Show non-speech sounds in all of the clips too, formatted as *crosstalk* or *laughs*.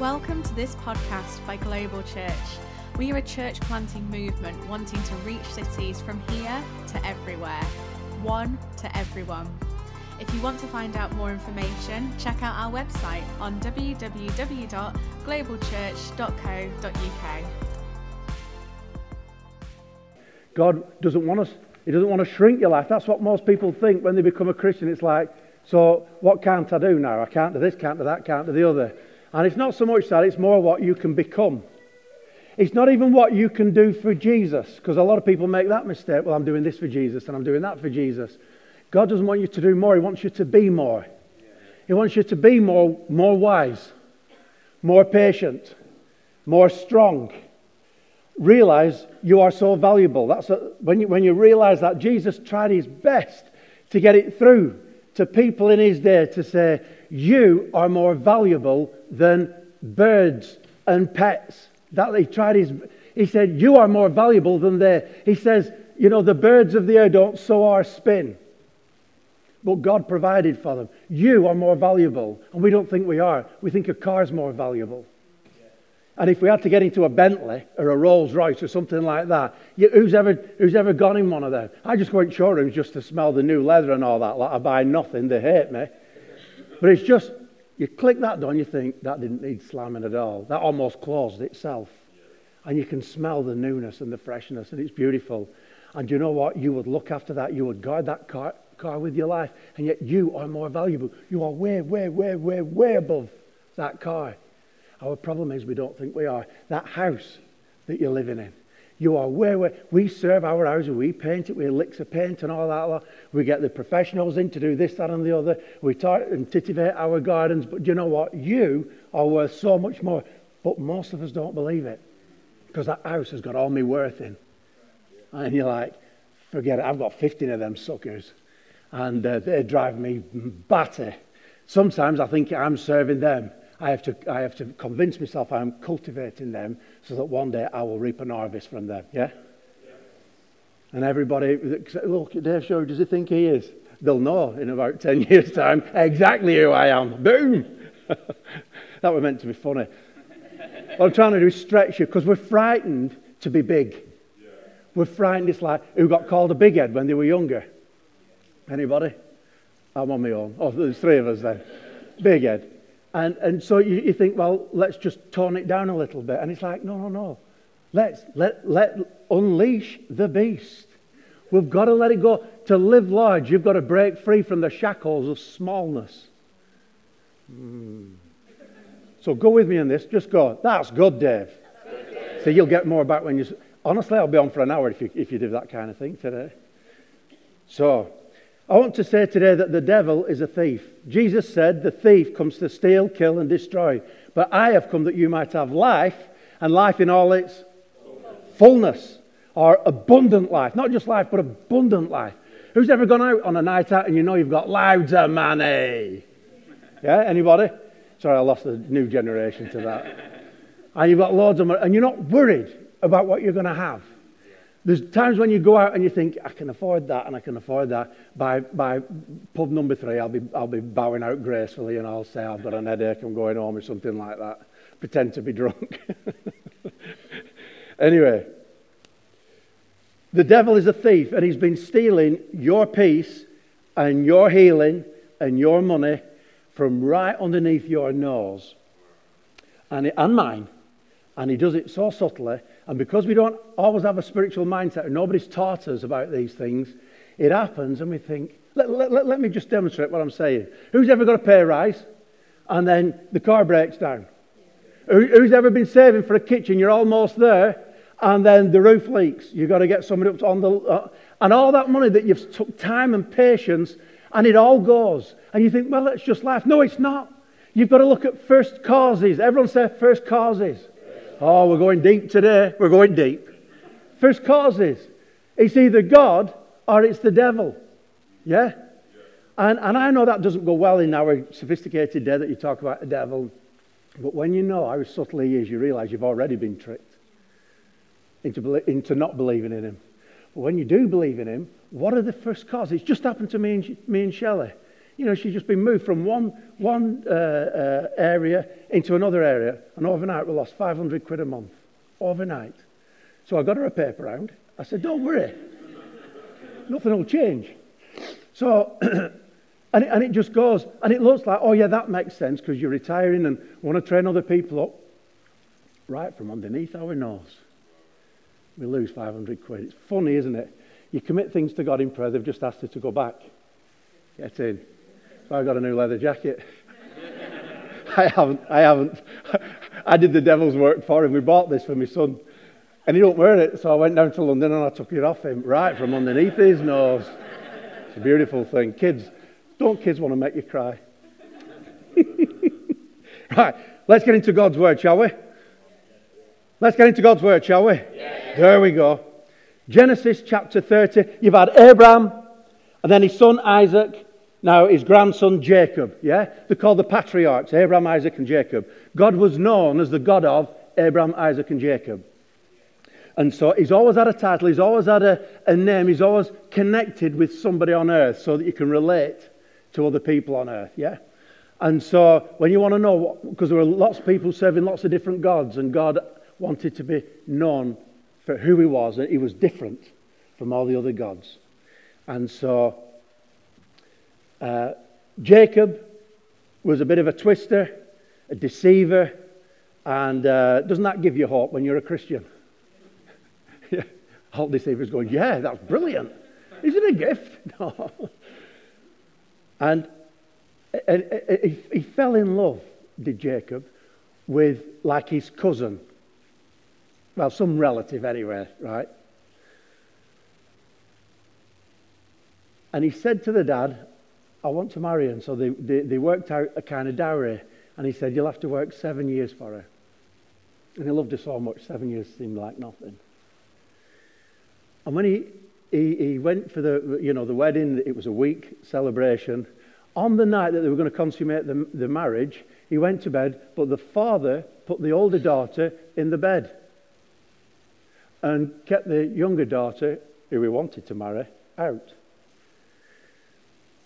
Welcome to this podcast by Global Church. We are a church planting movement wanting to reach cities from here to everywhere, one to everyone. If you want to find out more information, check out our website on www.globalchurch.co.uk. God doesn't want us, He doesn't want to shrink your life. That's what most people think when they become a Christian. It's like, so what can't I do now? I can't do this, can't do that, can't do the other. And it's not so much that, it's more what you can become. It's not even what you can do for Jesus, because a lot of people make that mistake. Well, I'm doing this for Jesus and I'm doing that for Jesus. God doesn't want you to do more, He wants you to be more. He wants you to be more, more wise, more patient, more strong. Realize you are so valuable. That's a, when, you, when you realize that Jesus tried his best to get it through to people in his day to say, You are more valuable than birds and pets. That he tried his, he said, You are more valuable than they. He says, You know, the birds of the air don't sow or spin, but God provided for them. You are more valuable. And we don't think we are. We think a car's more valuable. And if we had to get into a Bentley or a Rolls Royce or something like that, you, who's, ever, who's ever gone in one of them? I just go in showrooms just to smell the new leather and all that. Like I buy nothing, they hate me. But it's just, you click that and you think, that didn't need slamming at all. That almost closed itself. And you can smell the newness and the freshness, and it's beautiful. And you know what? You would look after that. You would guard that car, car with your life. And yet you are more valuable. You are way, way, way, way, way above that car. Our problem is we don't think we are. That house that you're living in, you are where we, we serve our house, we paint it, we of paint and all that. We get the professionals in to do this, that, and the other. We talk and titivate our gardens. But do you know what? You are worth so much more. But most of us don't believe it because that house has got all my worth in. And you're like, forget it, I've got 15 of them suckers. And uh, they drive me batty. Sometimes I think I'm serving them I have, to, I have to convince myself I'm cultivating them so that one day I will reap an harvest from them. Yeah? yeah. And everybody, look, Dave Show, does he think he is? They'll know in about 10 *laughs* years' time exactly who I am. Boom! *laughs* that was meant to be funny. what I'm trying to do is stretch you because we're frightened to be big. Yeah. We're frightened. It's like who got called a big head when they were younger? Anybody? I'm on my own. Oh, there's three of us then. Big head. And, and so you, you think, well, let's just tone it down a little bit. And it's like, no, no, no. Let's let, let unleash the beast. We've got to let it go. To live large, you've got to break free from the shackles of smallness. Mm. So go with me in this. Just go. That's good, Dave. So you'll get more back when you. Honestly, I'll be on for an hour if you, if you do that kind of thing today. So, I want to say today that the devil is a thief. Jesus said, The thief comes to steal, kill, and destroy. But I have come that you might have life, and life in all its fullness, or abundant life. Not just life, but abundant life. Who's ever gone out on a night out and you know you've got loads of money? Yeah, anybody? Sorry, I lost the new generation to that. And you've got loads of money, and you're not worried about what you're going to have. There's times when you go out and you think, I can afford that and I can afford that. By, by pub number three, I'll be, I'll be bowing out gracefully and I'll say, I've got an headache, I'm going home or something like that. Pretend to be drunk. *laughs* anyway, the devil is a thief and he's been stealing your peace and your healing and your money from right underneath your nose and, and mine. And he does it so subtly and because we don't always have a spiritual mindset and nobody's taught us about these things, it happens and we think, let, let, let, me just demonstrate what I'm saying. Who's ever got a pay rise and then the car breaks down? Who, who's ever been saving for a kitchen? You're almost there and then the roof leaks. You've got to get somebody up on the. Uh, and all that money that you've took time and patience and it all goes. And you think, well, that's just life. No, it's not. You've got to look at first causes. Everyone say first causes. Oh, we're going deep today. We're going deep. First causes. It's either God or it's the devil. Yeah? And, and I know that doesn't go well in our sophisticated day that you talk about the devil. But when you know how subtle he is, you realize you've already been tricked into, into not believing in him. But when you do believe in him, what are the first causes? It just happened to me and, me and Shelley. You know, she's just been moved from one, one uh, uh, area into another area, and overnight we lost 500 quid a month. Overnight. So I got her a paper round. I said, Don't worry, nothing will change. So, *clears throat* and it, and it just goes, and it looks like, oh, yeah, that makes sense because you're retiring and want to train other people up. Right from underneath our nose, we lose 500 quid. It's funny, isn't it? You commit things to God in prayer, they've just asked you to go back. Get in. So I got a new leather jacket. *laughs* I haven't, I haven't. *laughs* I did the devil's work for him. We bought this for my son. And he don't wear it, so I went down to London and I took it off him, right from underneath his nose. It's a beautiful thing. Kids, don't kids want to make you cry? *laughs* right, let's get into God's word, shall we? Let's get into God's word, shall we? There we go. Genesis chapter 30. You've had Abraham, and then his son Isaac, now his grandson Jacob. Yeah? They're called the patriarchs Abraham, Isaac, and Jacob. God was known as the God of Abraham, Isaac, and Jacob. And so he's always had a title, he's always had a, a name, he's always connected with somebody on earth so that you can relate to other people on earth. Yeah? And so when you want to know, because there were lots of people serving lots of different gods, and God wanted to be known for who he was, and he was different from all the other gods. And so uh, Jacob was a bit of a twister, a deceiver, and uh, doesn't that give you hope when you're a Christian? *laughs* All deceivers going, yeah, that's brilliant. Is it a gift? *laughs* No. And, and, and he, he fell in love, did Jacob, with like his cousin. Well, some relative anyway, right? And he said to the dad, I want to marry her. And so they, they, they, worked out a kind of dowry. And he said, You'll have to work seven years for her. And he loved her so much, seven years seemed like nothing. And when he, he, he went for the, you know, the wedding, it was a week celebration. On the night that they were going to consummate the, the marriage, he went to bed, but the father put the older daughter in the bed and kept the younger daughter, who he wanted to marry, out.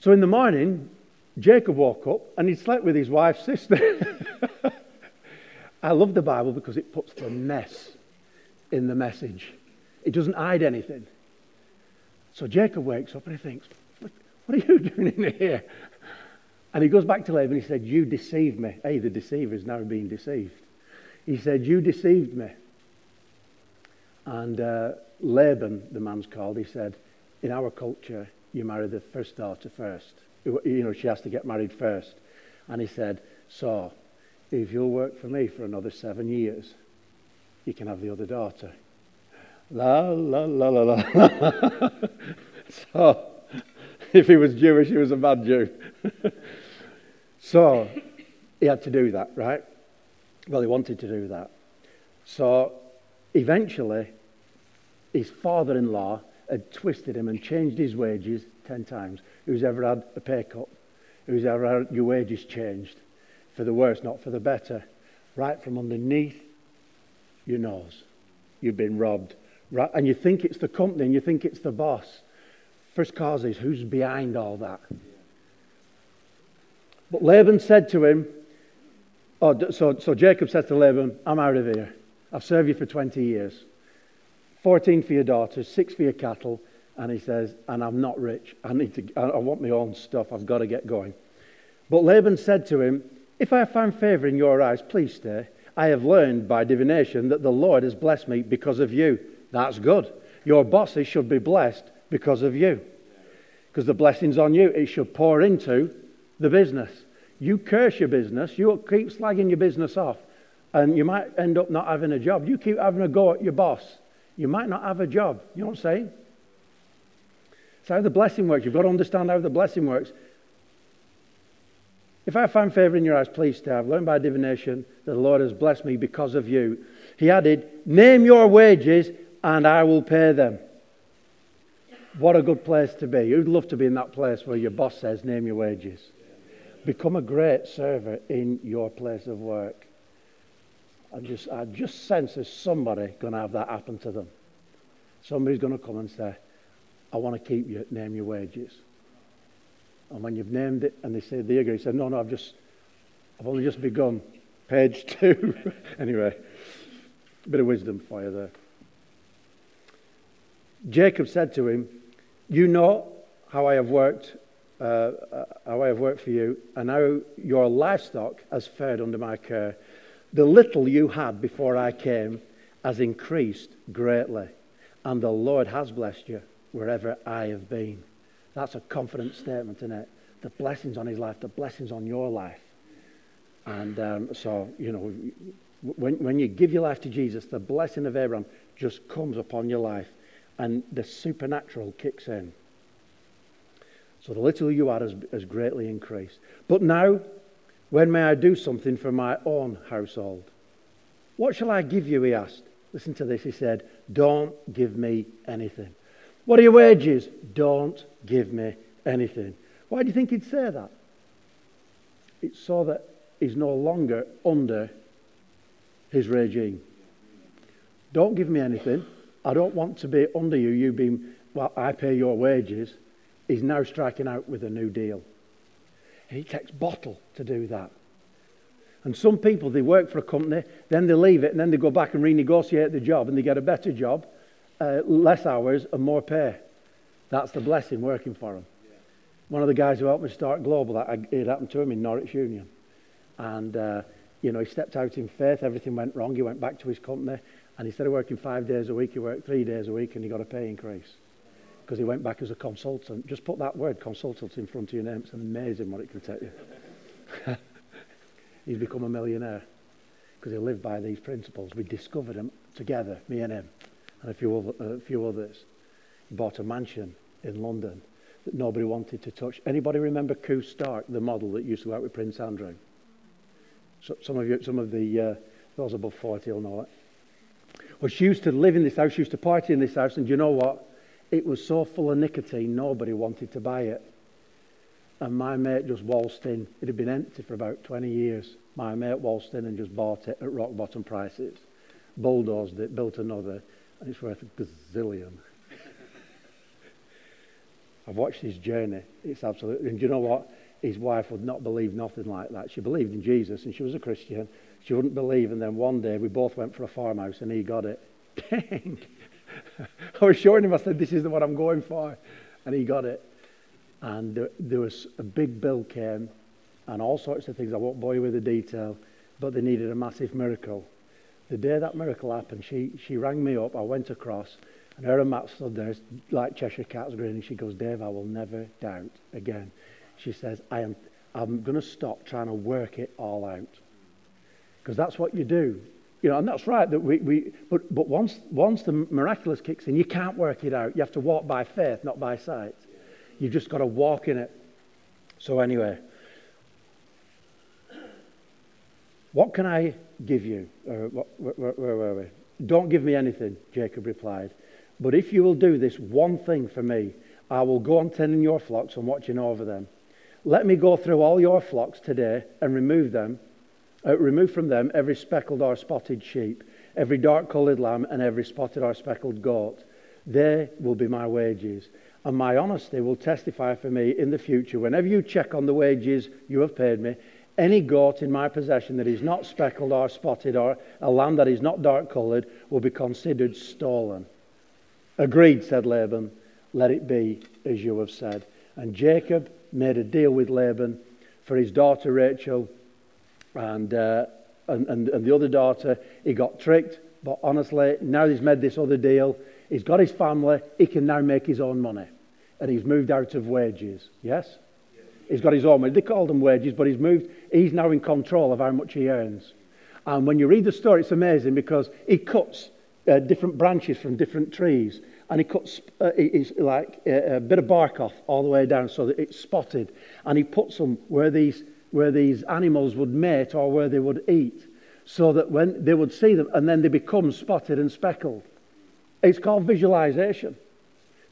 So in the morning, Jacob woke up and he slept with his wife's sister. *laughs* I love the Bible because it puts the mess in the message. It doesn't hide anything. So Jacob wakes up and he thinks, What are you *laughs* doing in here? And he goes back to Laban and he said, You deceived me. Hey, the deceiver is now being deceived. He said, You deceived me. And uh, Laban, the man's called, he said, In our culture, you marry the first daughter first. You know, she has to get married first. And he said, So, if you'll work for me for another seven years, you can have the other daughter. La, la, la, la, la. *laughs* so, if he was Jewish, he was a bad Jew. *laughs* so, he had to do that, right? Well, he wanted to do that. So, eventually, his father in law had twisted him and changed his wages 10 times. Who's ever had a pay cut? Who's ever had your wages changed? For the worse, not for the better. Right from underneath your nose. You've been robbed Right? And you think it's the company and you think it's the boss. First cause is who's behind all that? But Laban said to him, oh, so, so Jacob said to Laban, I'm out of here. I've served you for 20 years. 14 for your daughters, six for your cattle. And he says, and I'm not rich. I need to, I want my own stuff. I've got to get going. But Laban said to him, If I have found favor in your eyes, please stay. I have learned by divination that the Lord has blessed me because of you. That's good. Your bosses should be blessed because of you. Because the blessing's on you. It should pour into the business. You curse your business, you keep slagging your business off, and you might end up not having a job. You keep having a go at your boss, you might not have a job. You know what I'm saying? It's how the blessing works. You've got to understand how the blessing works. If I find favor in your eyes, please stay. I've learned by divination that the Lord has blessed me because of you. He added, Name your wages and I will pay them. What a good place to be. You'd love to be in that place where your boss says, Name your wages. Become a great server in your place of work. I just, I just sense there's somebody going to have that happen to them. Somebody's going to come and say, I want to keep you, name your wages. And when you've named it and they say they agree, he said, No, no, I've just, I've only just begun. Page *laughs* two. anyway, a bit of wisdom for you there. Jacob said to him, You know how I have worked, uh, uh, how I have worked for you, and how your livestock has fared under my care. The little you had before I came has increased greatly, and the Lord has blessed you wherever I have been. That's a confident statement, isn't it? The blessings on his life, the blessings on your life. And um, so, you know, when, when you give your life to Jesus, the blessing of Abraham just comes upon your life and the supernatural kicks in. So the little you had has, has greatly increased. But now, when may I do something for my own household? What shall I give you? He asked. Listen to this. He said, Don't give me anything. What are your wages? Don't give me anything. Why do you think he'd say that? It's so that he's no longer under his regime. Don't give me anything. I don't want to be under you. You being, well, I pay your wages. He's now striking out with a new deal. It takes bottle to do that. And some people, they work for a company, then they leave it, and then they go back and renegotiate the job, and they get a better job, uh, less hours, and more pay. That's the blessing working for them. Yeah. One of the guys who helped me start Global, that it happened to him in Norwich Union. And, uh, you know, he stepped out in faith, everything went wrong, he went back to his company, and instead of working five days a week, he worked three days a week, and he got a pay increase because he went back as a consultant. Just put that word, consultant, in front of your name. It's amazing what it can take you. *laughs* he's become a millionaire because he lived by these principles. We discovered them together, me and him, and a few, other, a few others. He bought a mansion in London that nobody wanted to touch. Anybody remember Koo Stark, the model that used to work with Prince Andrew? So, some of you, some of the uh, those above 40 will know it. Well, she used to live in this house, she used to party in this house, and you know what? It was so full of nicotine, nobody wanted to buy it. And my mate just waltzed in. It had been empty for about 20 years. My mate waltzed in and just bought it at rock bottom prices, bulldozed it, built another, and it's worth a gazillion. *laughs* I've watched his journey. It's absolutely, and do you know what? His wife would not believe nothing like that. She believed in Jesus and she was a Christian. She wouldn't believe, and then one day we both went for a farmhouse and he got it. *laughs* Dang! *laughs* I was showing him, I said, This is the one I'm going for. And he got it. And there, there was a big bill came and all sorts of things. I won't bore you with the detail, but they needed a massive miracle. The day that miracle happened, she, she rang me up. I went across, and her and Matt stood there like Cheshire Cats grinning. She goes, Dave, I will never doubt again. She says, I am, I'm going to stop trying to work it all out. Because that's what you do. You know, and that's right. That we, we but, but once, once the miraculous kicks in, you can't work it out. You have to walk by faith, not by sight. You've just got to walk in it. So, anyway, what can I give you? Uh, what, where, where were we? Don't give me anything, Jacob replied. But if you will do this one thing for me, I will go on tending your flocks and watching over them. Let me go through all your flocks today and remove them uh, remove from them every speckled or spotted sheep, every dark coloured lamb, and every spotted or speckled goat. They will be my wages. And my honesty will testify for me in the future. Whenever you check on the wages you have paid me, any goat in my possession that is not speckled or spotted, or a lamb that is not dark coloured, will be considered stolen. Agreed, said Laban. Let it be as you have said. And Jacob made a deal with Laban for his daughter Rachel and, uh, and, and, and the other daughter, he got tricked. But honestly, now he's made this other deal, he's got his family, he can now make his own money. And he's moved out of wages. Yes? He's got his own money. They call them wages, but he's moved, he's now in control of how much he earns. And when you read the story, it's amazing because he cuts uh, different branches from different trees and he cuts uh, he's like a, a, bit of bark off all the way down so that it's spotted and he puts them where these where these animals would mate or where they would eat, so that when they would see them and then they become spotted and speckled. It's called visualization.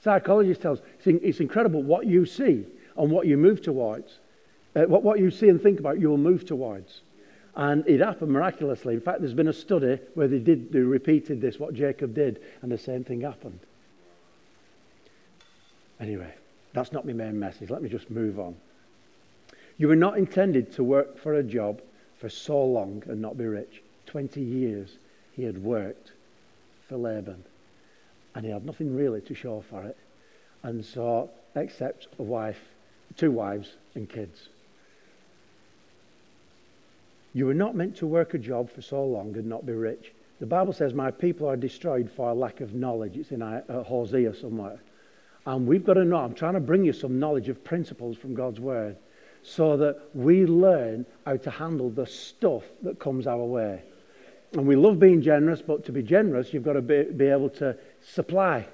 Psychologists tell us it's incredible what you see and what you move towards. Uh, what, what you see and think about, you will move towards. And it happened miraculously. In fact, there's been a study where they did they repeated this, what Jacob did, and the same thing happened. Anyway, that's not my main message. Let me just move on. You were not intended to work for a job for so long and not be rich. 20 years he had worked for Laban, and he had nothing really to show for it. And so, except a wife, two wives, and kids. You were not meant to work a job for so long and not be rich. The Bible says, My people are destroyed for a lack of knowledge. It's in uh, Hosea somewhere. And we've got to know, I'm trying to bring you some knowledge of principles from God's Word so that we learn how to handle the stuff that comes our way. And we love being generous, but to be generous, you've got to be, be able to supply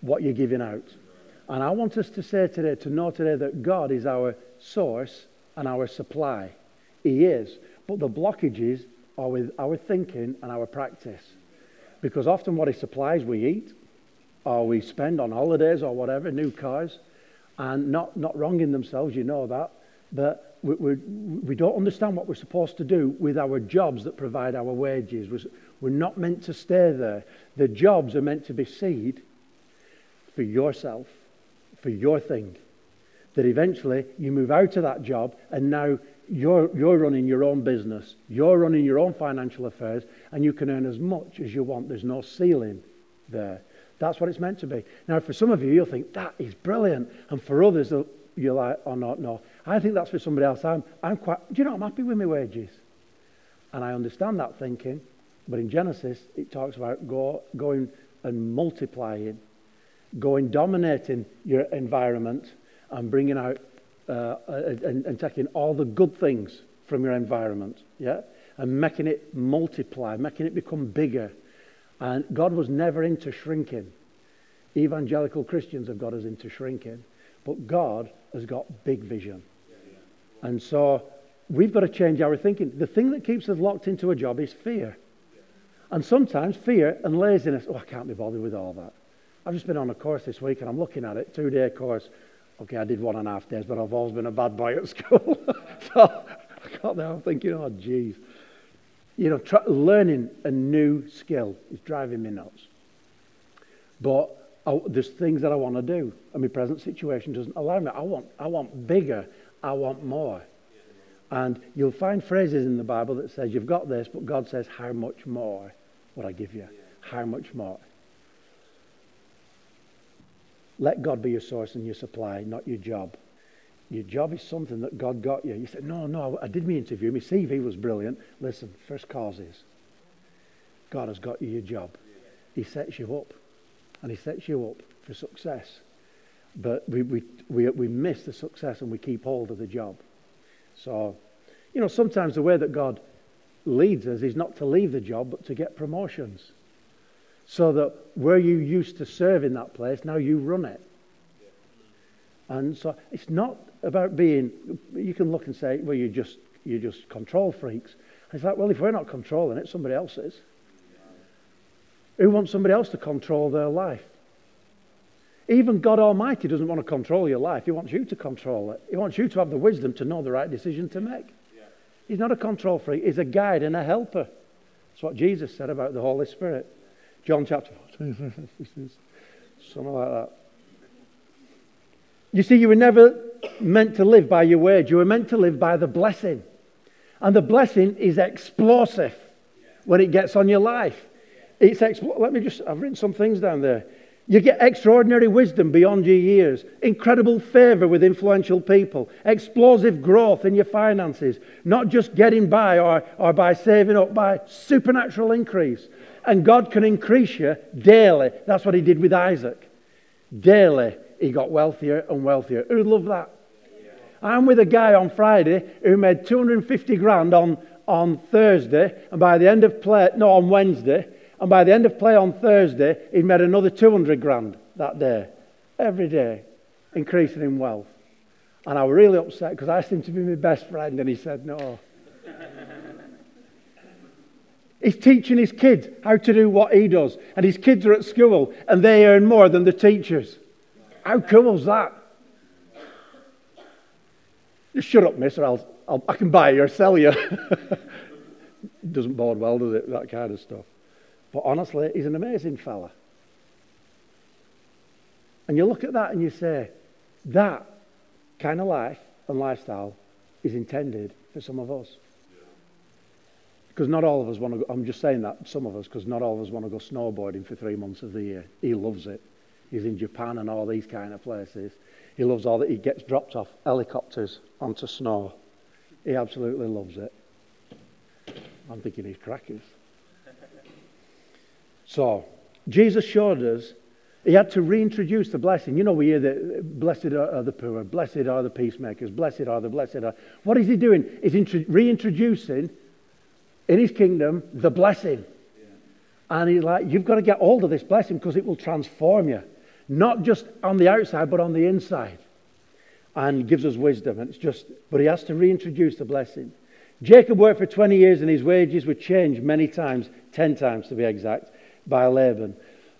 what you're giving out. And I want us to say today, to know today that God is our source and our supply. He is. But the blockages are with our thinking and our practice. Because often what He supplies we eat, or we spend on holidays or whatever, new cars, and not, not wronging themselves, you know that. But we, we, we don't understand what we're supposed to do with our jobs that provide our wages. We're, we're not meant to stay there. The jobs are meant to be seed for yourself, for your thing. That eventually you move out of that job and now you're, you're running your own business, you're running your own financial affairs, and you can earn as much as you want. There's no ceiling there. That's what it's meant to be. Now, for some of you, you'll think, that is brilliant. And for others, you're like, oh, no, no. I think that's for somebody else. I'm, I'm quite, do you know, I'm happy with my wages. And I understand that thinking. But in Genesis, it talks about go, going and multiplying, going dominating your environment and bringing out uh, and, and taking all the good things from your environment, yeah? And making it multiply, making it become bigger. And God was never into shrinking. Evangelical Christians have got us into shrinking. But God has got big vision. And so we've got to change our thinking. The thing that keeps us locked into a job is fear. And sometimes fear and laziness. Oh, I can't be bothered with all that. I've just been on a course this week and I'm looking at it, two day course Okay, I did one and a half days, but I've always been a bad boy at *laughs* school. *laughs* so I got there, I'm thinking, oh, geez. You know, learning a new skill is driving me nuts. But I, there's things that I want to do, and my present situation doesn't allow me. I want, I want bigger. I want more. And you'll find phrases in the Bible that says, you've got this, but God says, how much more would I give you? How much more? Let God be your source and your supply, not your job. Your job is something that God got you. You said, No, no, I did my interview. My CV was brilliant. Listen, first causes. God has got you your job. He sets you up. And He sets you up for success. But we, we, we, we miss the success and we keep hold of the job. So, you know, sometimes the way that God leads us is not to leave the job, but to get promotions. So that where you used to serve in that place, now you run it. And so it's not about being, you can look and say, well, you just, you just control freaks. And it's like, well, if we're not controlling it, somebody else is. Who wants somebody else to control their life? Even God Almighty doesn't want to control your life. He wants you to control it. He wants you to have the wisdom to know the right decision to make. He's not a control freak. He's a guide and a helper. That's what Jesus said about the Holy Spirit. John chapter 4. *laughs* Something like that. You see, you were never meant to live by your wage. You were meant to live by the blessing. And the blessing is explosive when it gets on your life. It's expl- Let me just, I've written some things down there. You get extraordinary wisdom beyond your years, incredible favor with influential people, explosive growth in your finances, not just getting by or, or by saving up, by supernatural increase. And God can increase you daily. That's what he did with Isaac. Daily, he got wealthier and wealthier. Who'd love that? I'm with a guy on Friday who made 250 grand on, on Thursday, and by the end of play, no, on Wednesday, and by the end of play on Thursday, he'd made another 200 grand that day. Every day, increasing in wealth. And I was really upset because I asked him to be my best friend, and he said no. He's teaching his kids how to do what he does. And his kids are at school and they earn more than the teachers. How cool is that? Just shut up, miss, or I'll, I'll, I can buy you or sell you. *laughs* Doesn't bode well, does it? That kind of stuff. But honestly, he's an amazing fella. And you look at that and you say, that kind of life and lifestyle is intended for some of us. Because not all of us want to go, I'm just saying that, some of us, because not all of us want to go snowboarding for three months of the year. He loves it. He's in Japan and all these kind of places. He loves all that. He gets dropped off helicopters onto snow. He absolutely loves it. I'm thinking he's crackers. So, Jesus showed us he had to reintroduce the blessing. You know, we hear that blessed are the poor, blessed are the peacemakers, blessed are the blessed are. What is he doing? He's reintroducing in his kingdom the blessing. Yeah. And he's like, you've got to get hold of this blessing because it will transform you. Not just on the outside, but on the inside. And gives us wisdom. And it's just, but he has to reintroduce the blessing. Jacob worked for 20 years and his wages were changed many times, 10 times to be exact, by Laban.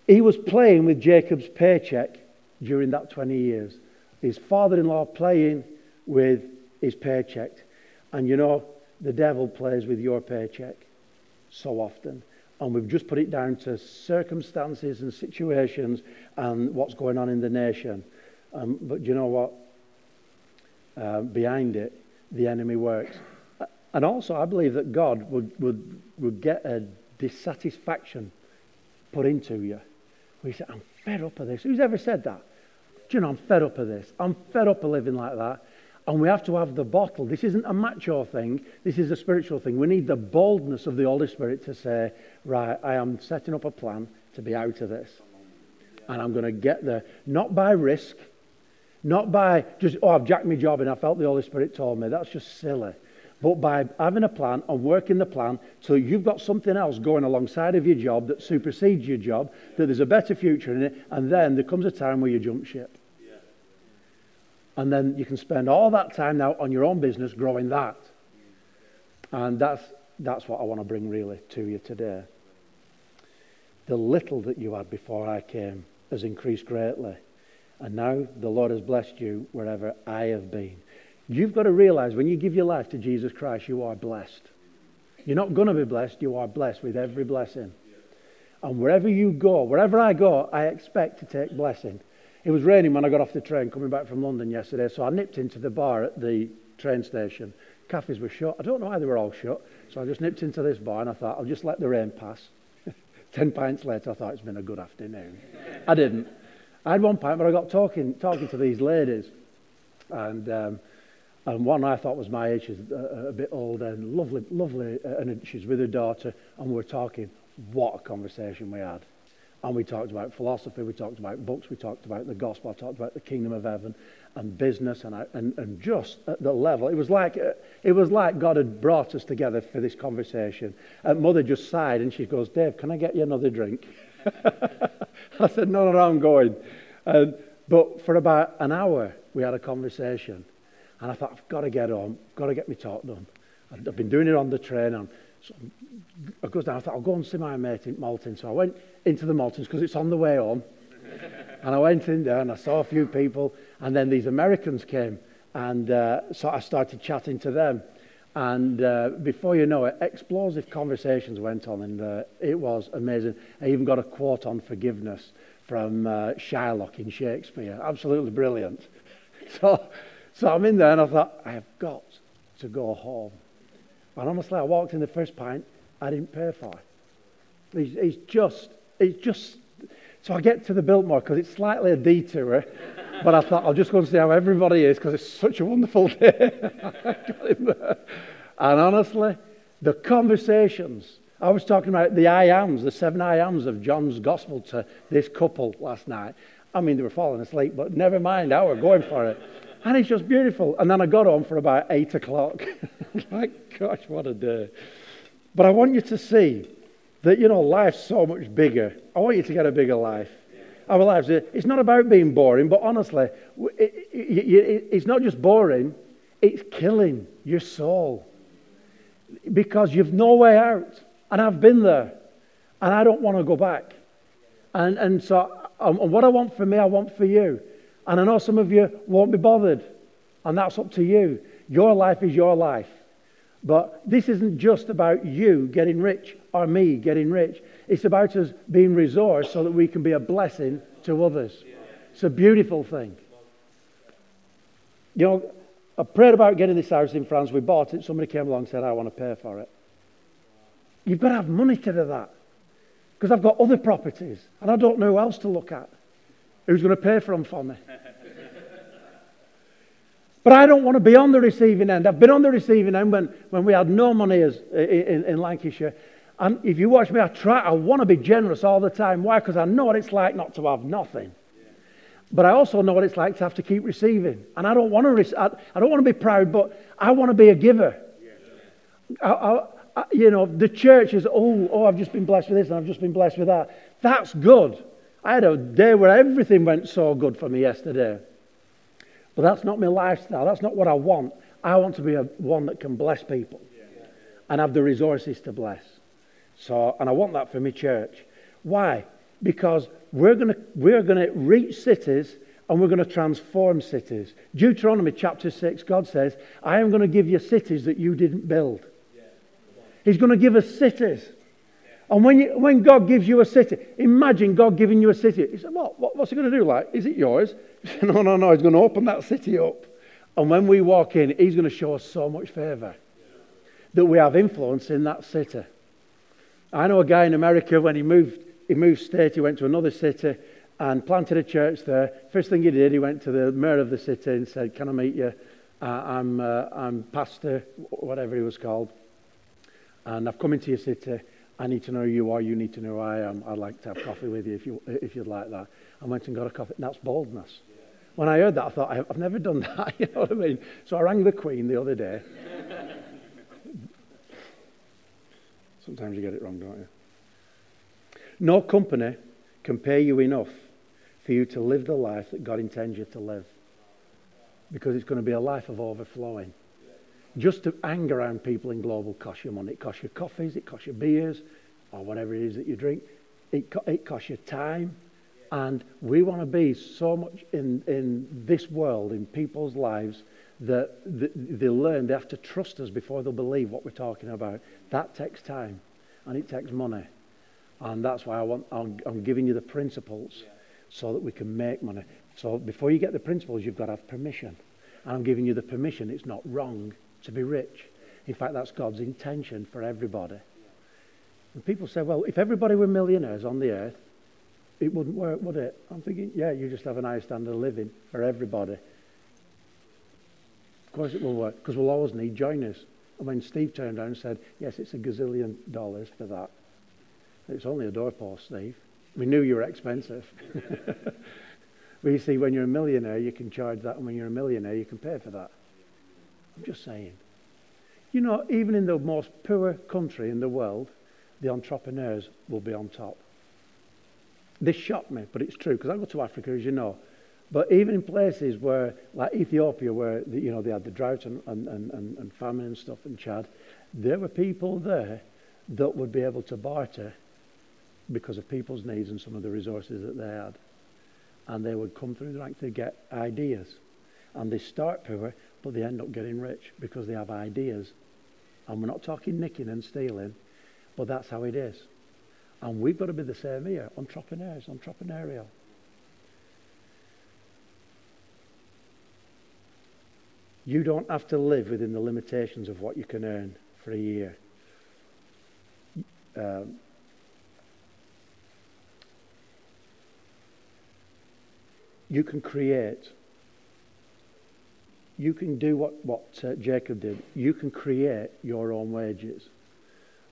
He was playing with Jacob's paycheck during that 20 years. His father in law playing with his paycheck. And you know, the devil plays with your paycheck so often. And we've just put it down to circumstances and situations and what's going on in the nation. Um, but you know what? Uh, behind it, the enemy works. And also, I believe that God would, would, would get a dissatisfaction put into you we say, I'm fed up of this. Who's ever said that? Do you know, I'm fed up of this. I'm fed up of living like that. And we have to have the bottle. This isn't a macho thing. This is a spiritual thing. We need the boldness of the Holy Spirit to say, right, I am setting up a plan to be out of this. And I'm going to get there. Not by risk. Not by just, oh, I've jacked my job and I felt the Holy Spirit told me. That's just silly but by having a plan and working the plan so you've got something else going alongside of your job that supersedes your job, that there's a better future in it, and then there comes a time where you jump ship. And then you can spend all that time now on your own business growing that. And that's, that's what I want to bring really to you today. The little that you had before I came has increased greatly. And now the Lord has blessed you wherever I have been. You've got to realize when you give your life to Jesus Christ, you are blessed. You're not going to be blessed, you are blessed with every blessing. And wherever you go, wherever I go, I expect to take blessing. It was raining when I got off the train coming back from London yesterday, so I nipped into the bar at the train station. Cafes were shut. I don't know why they were all shut, so I just nipped into this bar and I thought, I'll just let the rain pass. *laughs* Ten pints later, I thought it's been a good afternoon. I didn't. I had one pint, but I got talking, talking to these ladies. And um, and one I thought was my age, she's a, a bit older and lovely, lovely, uh, and she's with her daughter, and we are talking. What a conversation we had. And we talked about philosophy, we talked about books, we talked about the gospel, I talked about the kingdom of heaven and business, and, I, and, and just at the level, it was, like, uh, it was like God had brought us together for this conversation. And mother just sighed and she goes, Dave, can I get you another drink? *laughs* I said, no, no, I'm going. And, but for about an hour, we had a conversation. And I thought, I've got to get home, got to get my talk done. I've been doing it on the train. And so I goes down, I thought, I'll go and see my mate in Malton. So I went into the Maltons because it's on the way home. *laughs* and I went in there and I saw a few people. And then these Americans came. And uh, so I started chatting to them. And uh, before you know it, explosive conversations went on, and uh, it was amazing. I even got a quote on forgiveness from uh, Shylock in Shakespeare. Absolutely brilliant. *laughs* So so I'm in there and I thought, I have got to go home. And honestly, I walked in the first pint, I didn't pay for it. It's, it's just, it's just, so I get to the Biltmore because it's slightly a detour, but I thought I'll just go and see how everybody is because it's such a wonderful *laughs* day. and honestly, the conversations, I was talking about the I ams, the seven I ams of John's gospel to this couple last night. I mean, they were falling asleep, but never mind, I was going for it. And it's just beautiful. And then I got on for about eight o'clock. *laughs* *laughs* like, gosh, what a day. But I want you to see that, you know, life's so much bigger. I want you to get a bigger life. Our lives, it's not about being boring, but honestly, it's not just boring, it's killing your soul. Because you've no way out. And I've been there. And I don't want to go back. And, and so, um, and what I want for me, I want for you. And I know some of you won't be bothered, and that's up to you. Your life is your life. But this isn't just about you getting rich or me getting rich. It's about us being resourced so that we can be a blessing to others. It's a beautiful thing. You know, I prayed about getting this house in France. We bought it. Somebody came along and said, I want to pay for it. You've got to have money to do that. Because I've got other properties and I don't know who else to look at. Who's going to pay for them for me? But I don't want to be on the receiving end. I've been on the receiving end when, when we had no money as, in, in Lancashire. And if you watch me, I try, I want to be generous all the time. Why? Because I know what it's like not to have nothing. But I also know what it's like to have to keep receiving. And I don't want to, I, I don't want to be proud, but I want to be a giver. I, I, you know, the church is, oh, oh, I've just been blessed with this and I've just been blessed with that. That's good. I had a day where everything went so good for me yesterday. But that's not my lifestyle. That's not what I want. I want to be a, one that can bless people and have the resources to bless. So, and I want that for my church. Why? Because we're going we're to reach cities and we're going to transform cities. Deuteronomy chapter 6, God says, I am going to give you cities that you didn't build. He's going to give us cities. And when, you, when God gives you a city, imagine God giving you a city. He said, what, what, What's he going to do? Like, is it yours? *laughs* He said, No, no, no. He's going to open that city up. And when we walk in, He's going to show us so much favor that we have influence in that city. I know a guy in America when he moved, he moved state, he went to another city and planted a church there. First thing he did, he went to the mayor of the city and said, "Can I meet you? Uh, I'm uh, I'm pastor, whatever he was called, and I've come into your city. I need to know who you are. You need to know who I am. I'd like to have coffee with you if you if you'd like that." I went and got a coffee. That's boldness. When I heard that, I thought, I've never done *laughs* that. You know what I mean? So I rang the Queen the other day. *laughs* Sometimes you get it wrong, don't you? No company can pay you enough for you to live the life that God intends you to live. Because it's going to be a life of overflowing. Just to hang around people in global costs you money. It costs you coffees, it costs you beers, or whatever it is that you drink. It, it costs you time. And we want to be so much in, in this world, in people's lives, that they learn they have to trust us before they'll believe what we're talking about. That takes time and it takes money. And that's why I want, I'm, I'm giving you the principles so that we can make money. So before you get the principles, you've got to have permission. And I'm giving you the permission. It's not wrong to be rich. In fact, that's God's intention for everybody. And people say, well, if everybody were millionaires on the earth, it wouldn't work, would it? I'm thinking, yeah, you just have a nice standard of living for everybody Of course it will work, because we'll always need joiners. And when Steve turned around and said, yes, it's a gazillion dollars for that. It's only a doorpost, Steve. We knew you were expensive. *laughs* but you see, when you're a millionaire, you can charge that, and when you're a millionaire, you can pay for that. I'm just saying. You know, even in the most poor country in the world, the entrepreneurs will be on top. This shocked me, but it's true, because I go to Africa, as you know, but even in places where, like Ethiopia, where you know they had the drought and, and, and, and famine and stuff in Chad, there were people there that would be able to barter because of people's needs and some of the resources that they had. And they would come through the ranks to get ideas. And they start poor, but they end up getting rich because they have ideas. And we're not talking nicking and stealing, but that's how it is. And we've got to be the same here entrepreneurs, entrepreneurial. You don't have to live within the limitations of what you can earn for a year. Um, you can create. You can do what, what uh, Jacob did. You can create your own wages.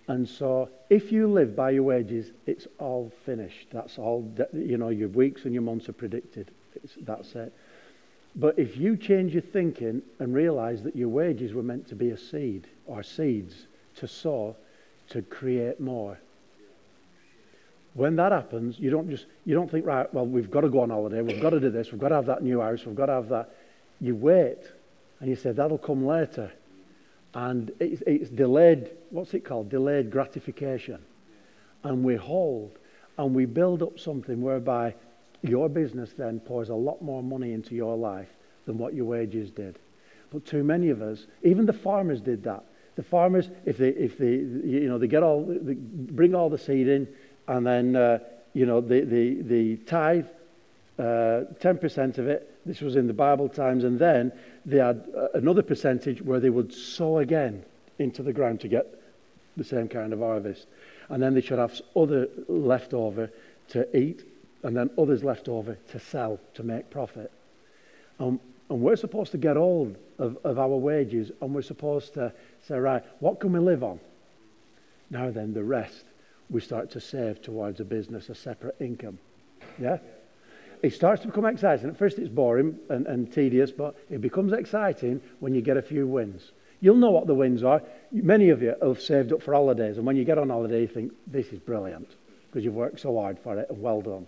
And so if you live by your wages, it's all finished. That's all, you know, your weeks and your months are predicted. It's, that's it. But if you change your thinking and realize that your wages were meant to be a seed or seeds to sow to create more. When that happens, you don't just you don't think, right, well, we've got to go on holiday, we've got to do this, we've got to have that new house, we've got to have that. You wait and you say, that'll come later. And it's, it's delayed, what's it called? Delayed gratification. And we hold and we build up something whereby your business then pours a lot more money into your life than what your wages did. But too many of us, even the farmers did that. The farmers, if they, if they, you know, they get all, they bring all the seed in, and then, uh, you know, the the the tithe, uh, 10% of it. This was in the Bible times. And then they had uh, another percentage where they would sow again into the ground to get the same kind of harvest. And then they should have other leftover to eat, and then others left over to sell to make profit. Um, and we're supposed to get all of, of our wages, and we're supposed to say, right, what can we live on? Now then, the rest we start to save towards a business, a separate income. Yeah? It starts to become exciting. At first, it's boring and, and tedious, but it becomes exciting when you get a few wins. You'll know what the wins are. Many of you have saved up for holidays, and when you get on holiday, you think, this is brilliant because you've worked so hard for it, and well done.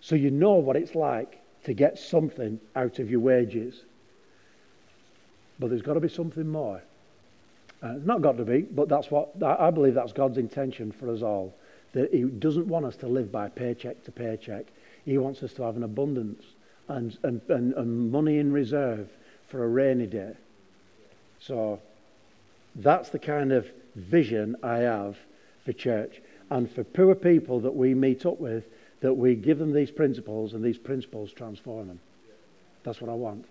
So you know what it's like to get something out of your wages. But there's got to be something more. Uh, it's not got to be, but that's what I believe that's God's intention for us all. That He doesn't want us to live by paycheck to paycheck. He wants us to have an abundance and, and, and, and money in reserve for a rainy day. So that's the kind of vision I have for church and for poor people that we meet up with, that we give them these principles and these principles transform them. That's what I want.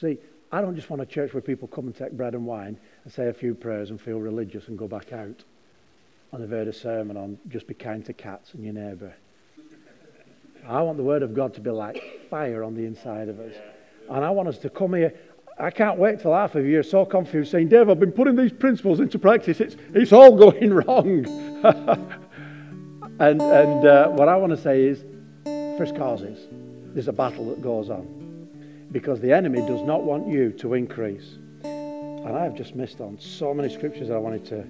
See, I don't just want a church where people come and take bread and wine and say a few prayers and feel religious and go back out. And they've heard a sermon on just be kind to cats and your neighbour. I want the word of God to be like fire on the inside of us. And I want us to come here. I can't wait till half of you are so confused saying, Dave, I've been putting these principles into practice. It's, it's all going *laughs* wrong. *laughs* and and uh, what I want to say is, first causes. There's a battle that goes on because the enemy does not want you to increase. And I have just missed on so many scriptures that I wanted to.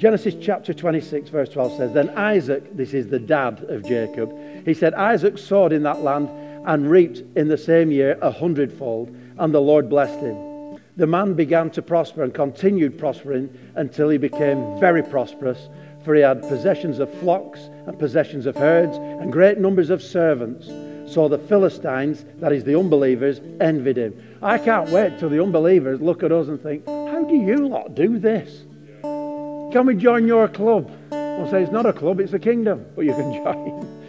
Genesis chapter 26, verse 12 says, Then Isaac, this is the dad of Jacob, he said, Isaac sowed in that land and reaped in the same year a hundredfold, and the Lord blessed him. The man began to prosper and continued prospering until he became very prosperous, for he had possessions of flocks and possessions of herds and great numbers of servants. So the Philistines, that is the unbelievers, envied him. I can't wait till the unbelievers look at us and think, How do you lot do this? Can we join your club? We'll say it's not a club, it's a kingdom, *laughs* but you can join.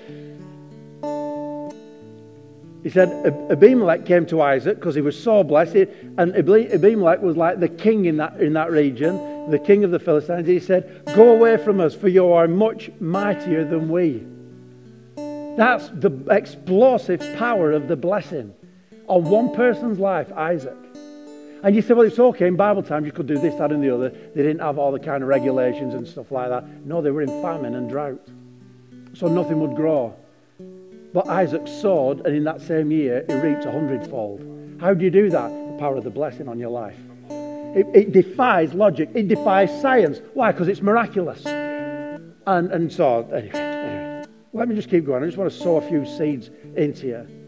He said Abimelech came to Isaac because he was so blessed, and Abimelech was like the king in that, in that region, the king of the Philistines. He said, Go away from us, for you are much mightier than we. That's the explosive power of the blessing on one person's life, Isaac. And you say, well, it's okay. In Bible times, you could do this, that, and the other. They didn't have all the kind of regulations and stuff like that. No, they were in famine and drought. So nothing would grow. But Isaac sowed, and in that same year, he reaped a hundredfold. How do you do that? The power of the blessing on your life. It, it defies logic, it defies science. Why? Because it's miraculous. And, and so, anyway. Let me just keep going. I just want to sow a few seeds into you.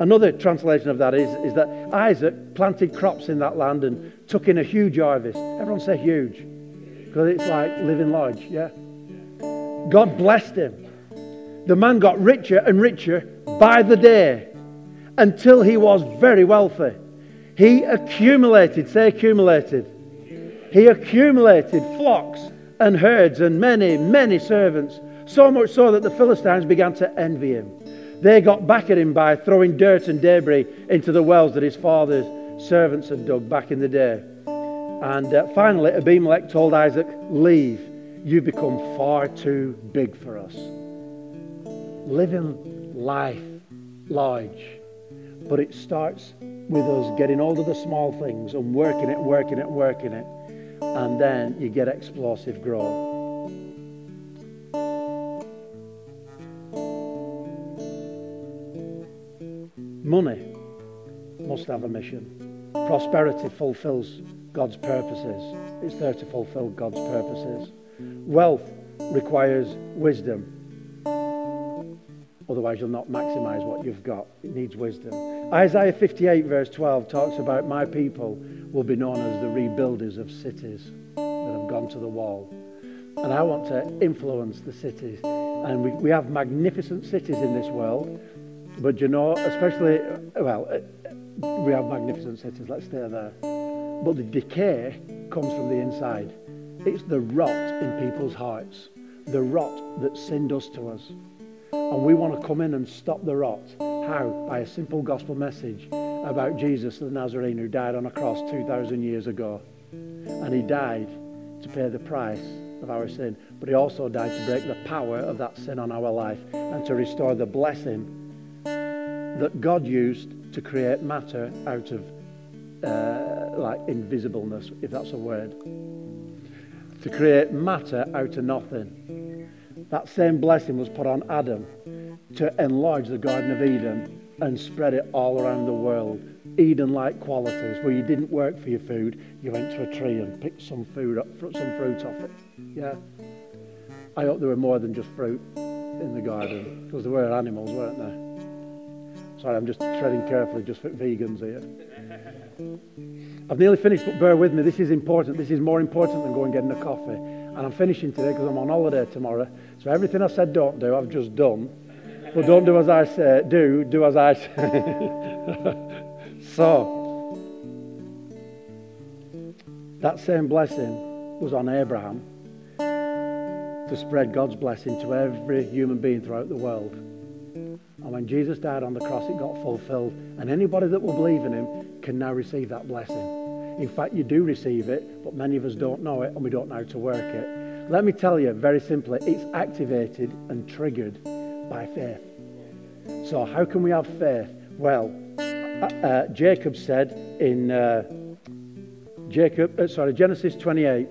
Another translation of that is, is that Isaac planted crops in that land and took in a huge harvest. Everyone say huge. Because it's like living large, yeah? God blessed him. The man got richer and richer by the day until he was very wealthy. He accumulated, say accumulated. He accumulated flocks and herds and many, many servants so much so that the Philistines began to envy him. They got back at him by throwing dirt and debris into the wells that his father's servants had dug back in the day. And uh, finally, Abimelech told Isaac, Leave. You've become far too big for us. Living life large. But it starts with us getting hold of the small things and working it, working it, working it. And then you get explosive growth. Money must have a mission. Prosperity fulfills God's purposes. It's there to fulfill God's purposes. Wealth requires wisdom. Otherwise, you'll not maximize what you've got. It needs wisdom. Isaiah 58, verse 12, talks about my people will be known as the rebuilders of cities that have gone to the wall. And I want to influence the cities. And we, we have magnificent cities in this world. But you know, especially, well, uh, we have magnificent cities, let's stay there. But the decay comes from the inside. It's the rot in people's hearts, the rot that sin does to us. And we want to come in and stop the rot. How? By a simple gospel message about Jesus the Nazarene who died on a cross 2,000 years ago. And he died to pay the price of our sin, but he also died to break the power of that sin on our life and to restore the blessing that God used to create matter out of uh, like invisibleness, if that's a word. To create matter out of nothing. That same blessing was put on Adam to enlarge the Garden of Eden and spread it all around the world. Eden like qualities, where you didn't work for your food, you went to a tree and picked some food up, some fruit off it. Yeah. I hope there were more than just fruit in the garden, because there were animals, weren't there? Sorry, I'm just treading carefully just for vegans here. I've nearly finished, but bear with me. This is important. This is more important than going getting a coffee. And I'm finishing today because I'm on holiday tomorrow. So everything I said don't do, I've just done. But don't do as I say. Do, do as I say. *laughs* so, that same blessing was on Abraham to spread God's blessing to every human being throughout the world. And when Jesus died on the cross, it got fulfilled. And anybody that will believe in him can now receive that blessing. In fact, you do receive it, but many of us don't know it and we don't know how to work it. Let me tell you very simply, it's activated and triggered by faith. So, how can we have faith? Well, uh, uh, Jacob said in uh, Jacob, uh, sorry, Genesis 28,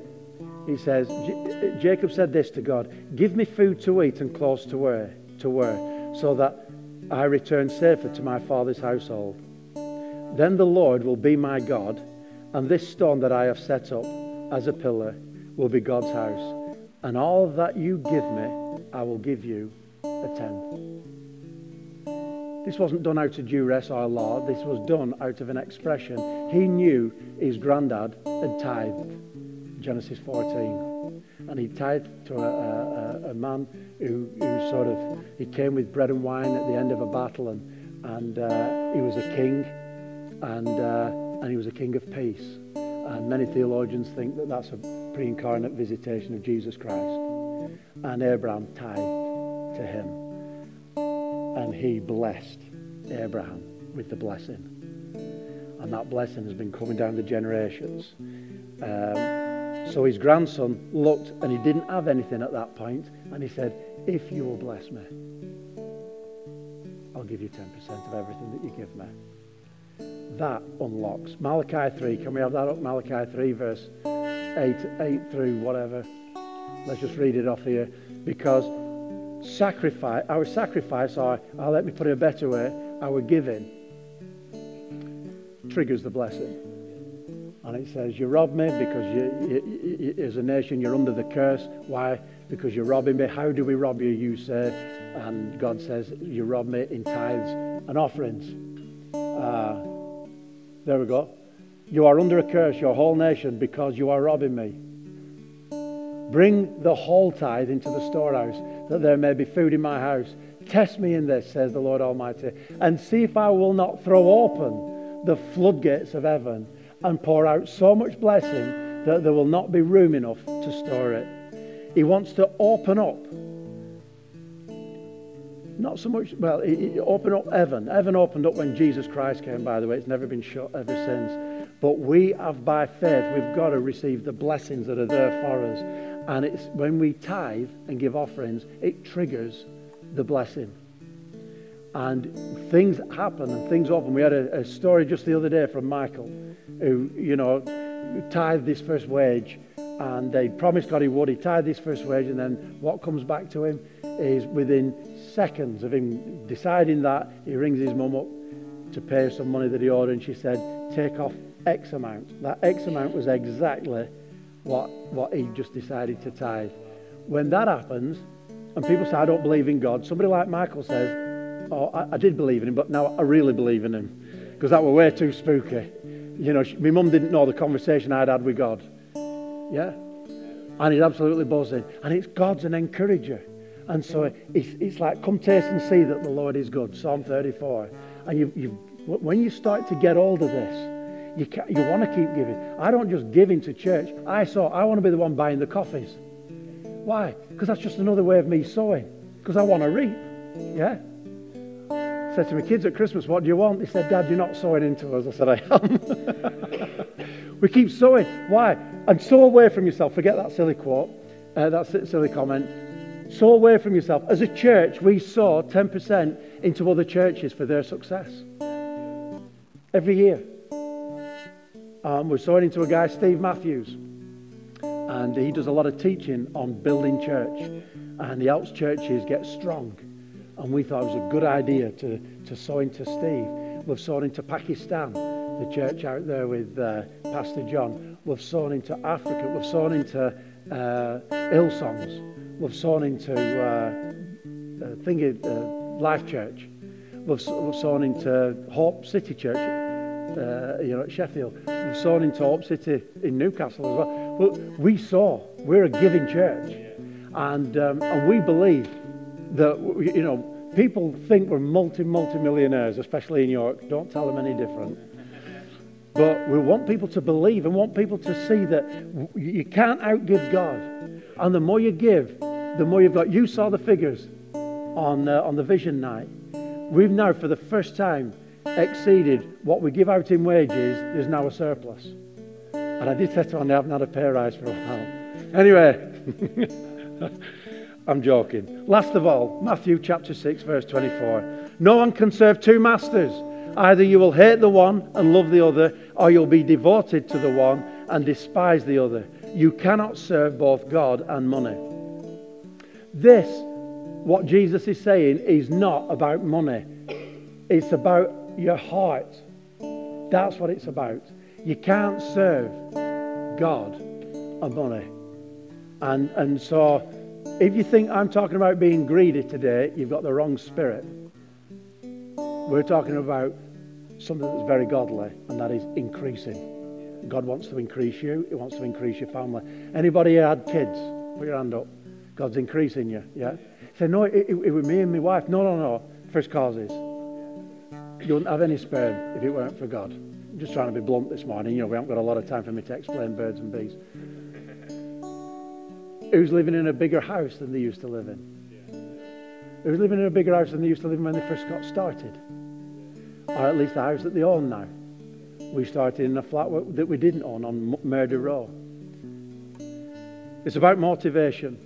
he says, Jacob said this to God: "Give me food to eat and clothes to wear, to wear, so that I return safer to my father's household. Then the Lord will be my God, and this stone that I have set up as a pillar will be God's house. And all that you give me, I will give you a tenth. This wasn't done out of duress or law. This was done out of an expression. He knew his granddad had tithed, Genesis 14. And he tithed to a, a, a man who, who sort of, he came with bread and wine at the end of a battle and, and uh, he was a king and, uh, and he was a king of peace. And many theologians think that that's a pre-incarnate visitation of Jesus Christ. And Abraham tithed to him. And he blessed Abraham with the blessing. And that blessing has been coming down the generations. Um, so his grandson looked and he didn't have anything at that point, and he said, If you will bless me, I'll give you 10% of everything that you give me. That unlocks. Malachi 3, can we have that up? Malachi 3, verse 8, 8 through whatever. Let's just read it off here. Because sacrifice, our sacrifice, or, or ah, let me put it a better way, our giving triggers the blessing. And it says, You rob me because you, you, you, as a nation you're under the curse. Why? Because you're robbing me. How do we rob you? You say. And God says, You rob me in tithes and offerings. Uh, there we go. You are under a curse, your whole nation, because you are robbing me. Bring the whole tithe into the storehouse, that there may be food in my house. Test me in this, says the Lord Almighty, and see if I will not throw open the floodgates of heaven and pour out so much blessing that there will not be room enough to store it. He wants to open up. Not so much, well, he, up heaven. Heaven opened up when Jesus Christ came, by the way. It's never been shut ever since. But we have, by faith, we've got to receive the blessings that are there for us. And it's when we tithe and give offerings, it triggers the blessing. And things happen and things open. We had a, a story just the other day from Michael who, you know, tithed this first wage and they promised God he would. He tithed his first wage, and then what comes back to him is within seconds of him deciding that, he rings his mum up to pay some money that he owed, and she said, Take off X amount. That X amount was exactly what, what he just decided to tithe. When that happens, and people say, I don't believe in God, somebody like Michael says, Oh, I, I did believe in him, but now I really believe in him because that were way too spooky. You know, my mum didn't know the conversation I'd had with God. Yeah? And he's absolutely buzzing. And it's God's an encourager. And so it's, it's like, come taste and see that the Lord is good. Psalm 34. And you, you, when you start to get hold of this, you, you want to keep giving. I don't just give into church. I saw, I want to be the one buying the coffees. Why? Because that's just another way of me sowing. Because I want to reap. Yeah. Said to my kids at Christmas, What do you want? They said, Dad, you're not sowing into us. I said, I am. *laughs* we keep sowing. Why? And sow away from yourself. Forget that silly quote, uh, that silly comment. Sow away from yourself. As a church, we sow 10% into other churches for their success. Every year. Um, we're sowing into a guy, Steve Matthews. And he does a lot of teaching on building church. And the Alps churches get strong. And we thought it was a good idea to, to sow into Steve. We've sown into Pakistan, the church out there with uh, Pastor John. We've sown into Africa. We've sown into uh, Hillsongs. We've sown into uh, uh, thingy, uh, Life Church. We've, we've sown into Hope City Church, uh, you know, at Sheffield. We've sown into Hope City in Newcastle as well. But we saw we're a giving church, and um, and we believe that you know people think we're multi multi millionaires, especially in York. Don't tell them any different. But we want people to believe and want people to see that you can't outgive God. And the more you give, the more you've got. You saw the figures on, uh, on the vision night. We've now, for the first time, exceeded what we give out in wages. There's now a surplus. And I did say to I haven't had a pay rise for a while. Anyway, *laughs* I'm joking. Last of all, Matthew chapter 6, verse 24. No one can serve two masters. Either you will hate the one and love the other, or you'll be devoted to the one and despise the other. You cannot serve both God and money. This, what Jesus is saying, is not about money, it's about your heart. That's what it's about. You can't serve God and money. And, and so, if you think I'm talking about being greedy today, you've got the wrong spirit. We're talking about something that's very godly, and that is increasing. God wants to increase you. He wants to increase your family. Anybody here had kids? Put your hand up. God's increasing you. Yeah. Say no. It, it, it was me and my wife. No, no, no. First causes. You wouldn't have any sperm if it weren't for God. I'm just trying to be blunt this morning. You know, we haven't got a lot of time for me to explain birds and bees. Who's living in a bigger house than they used to live in? Who's living in a bigger house than they used to live in when they first got started? or at least the house that they own now. We started in a flat that we didn't own on Murder Row. It's about motivation.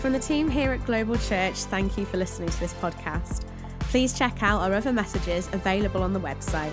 From the team here at Global Church, thank you for listening to this podcast. Please check out our other messages available on the website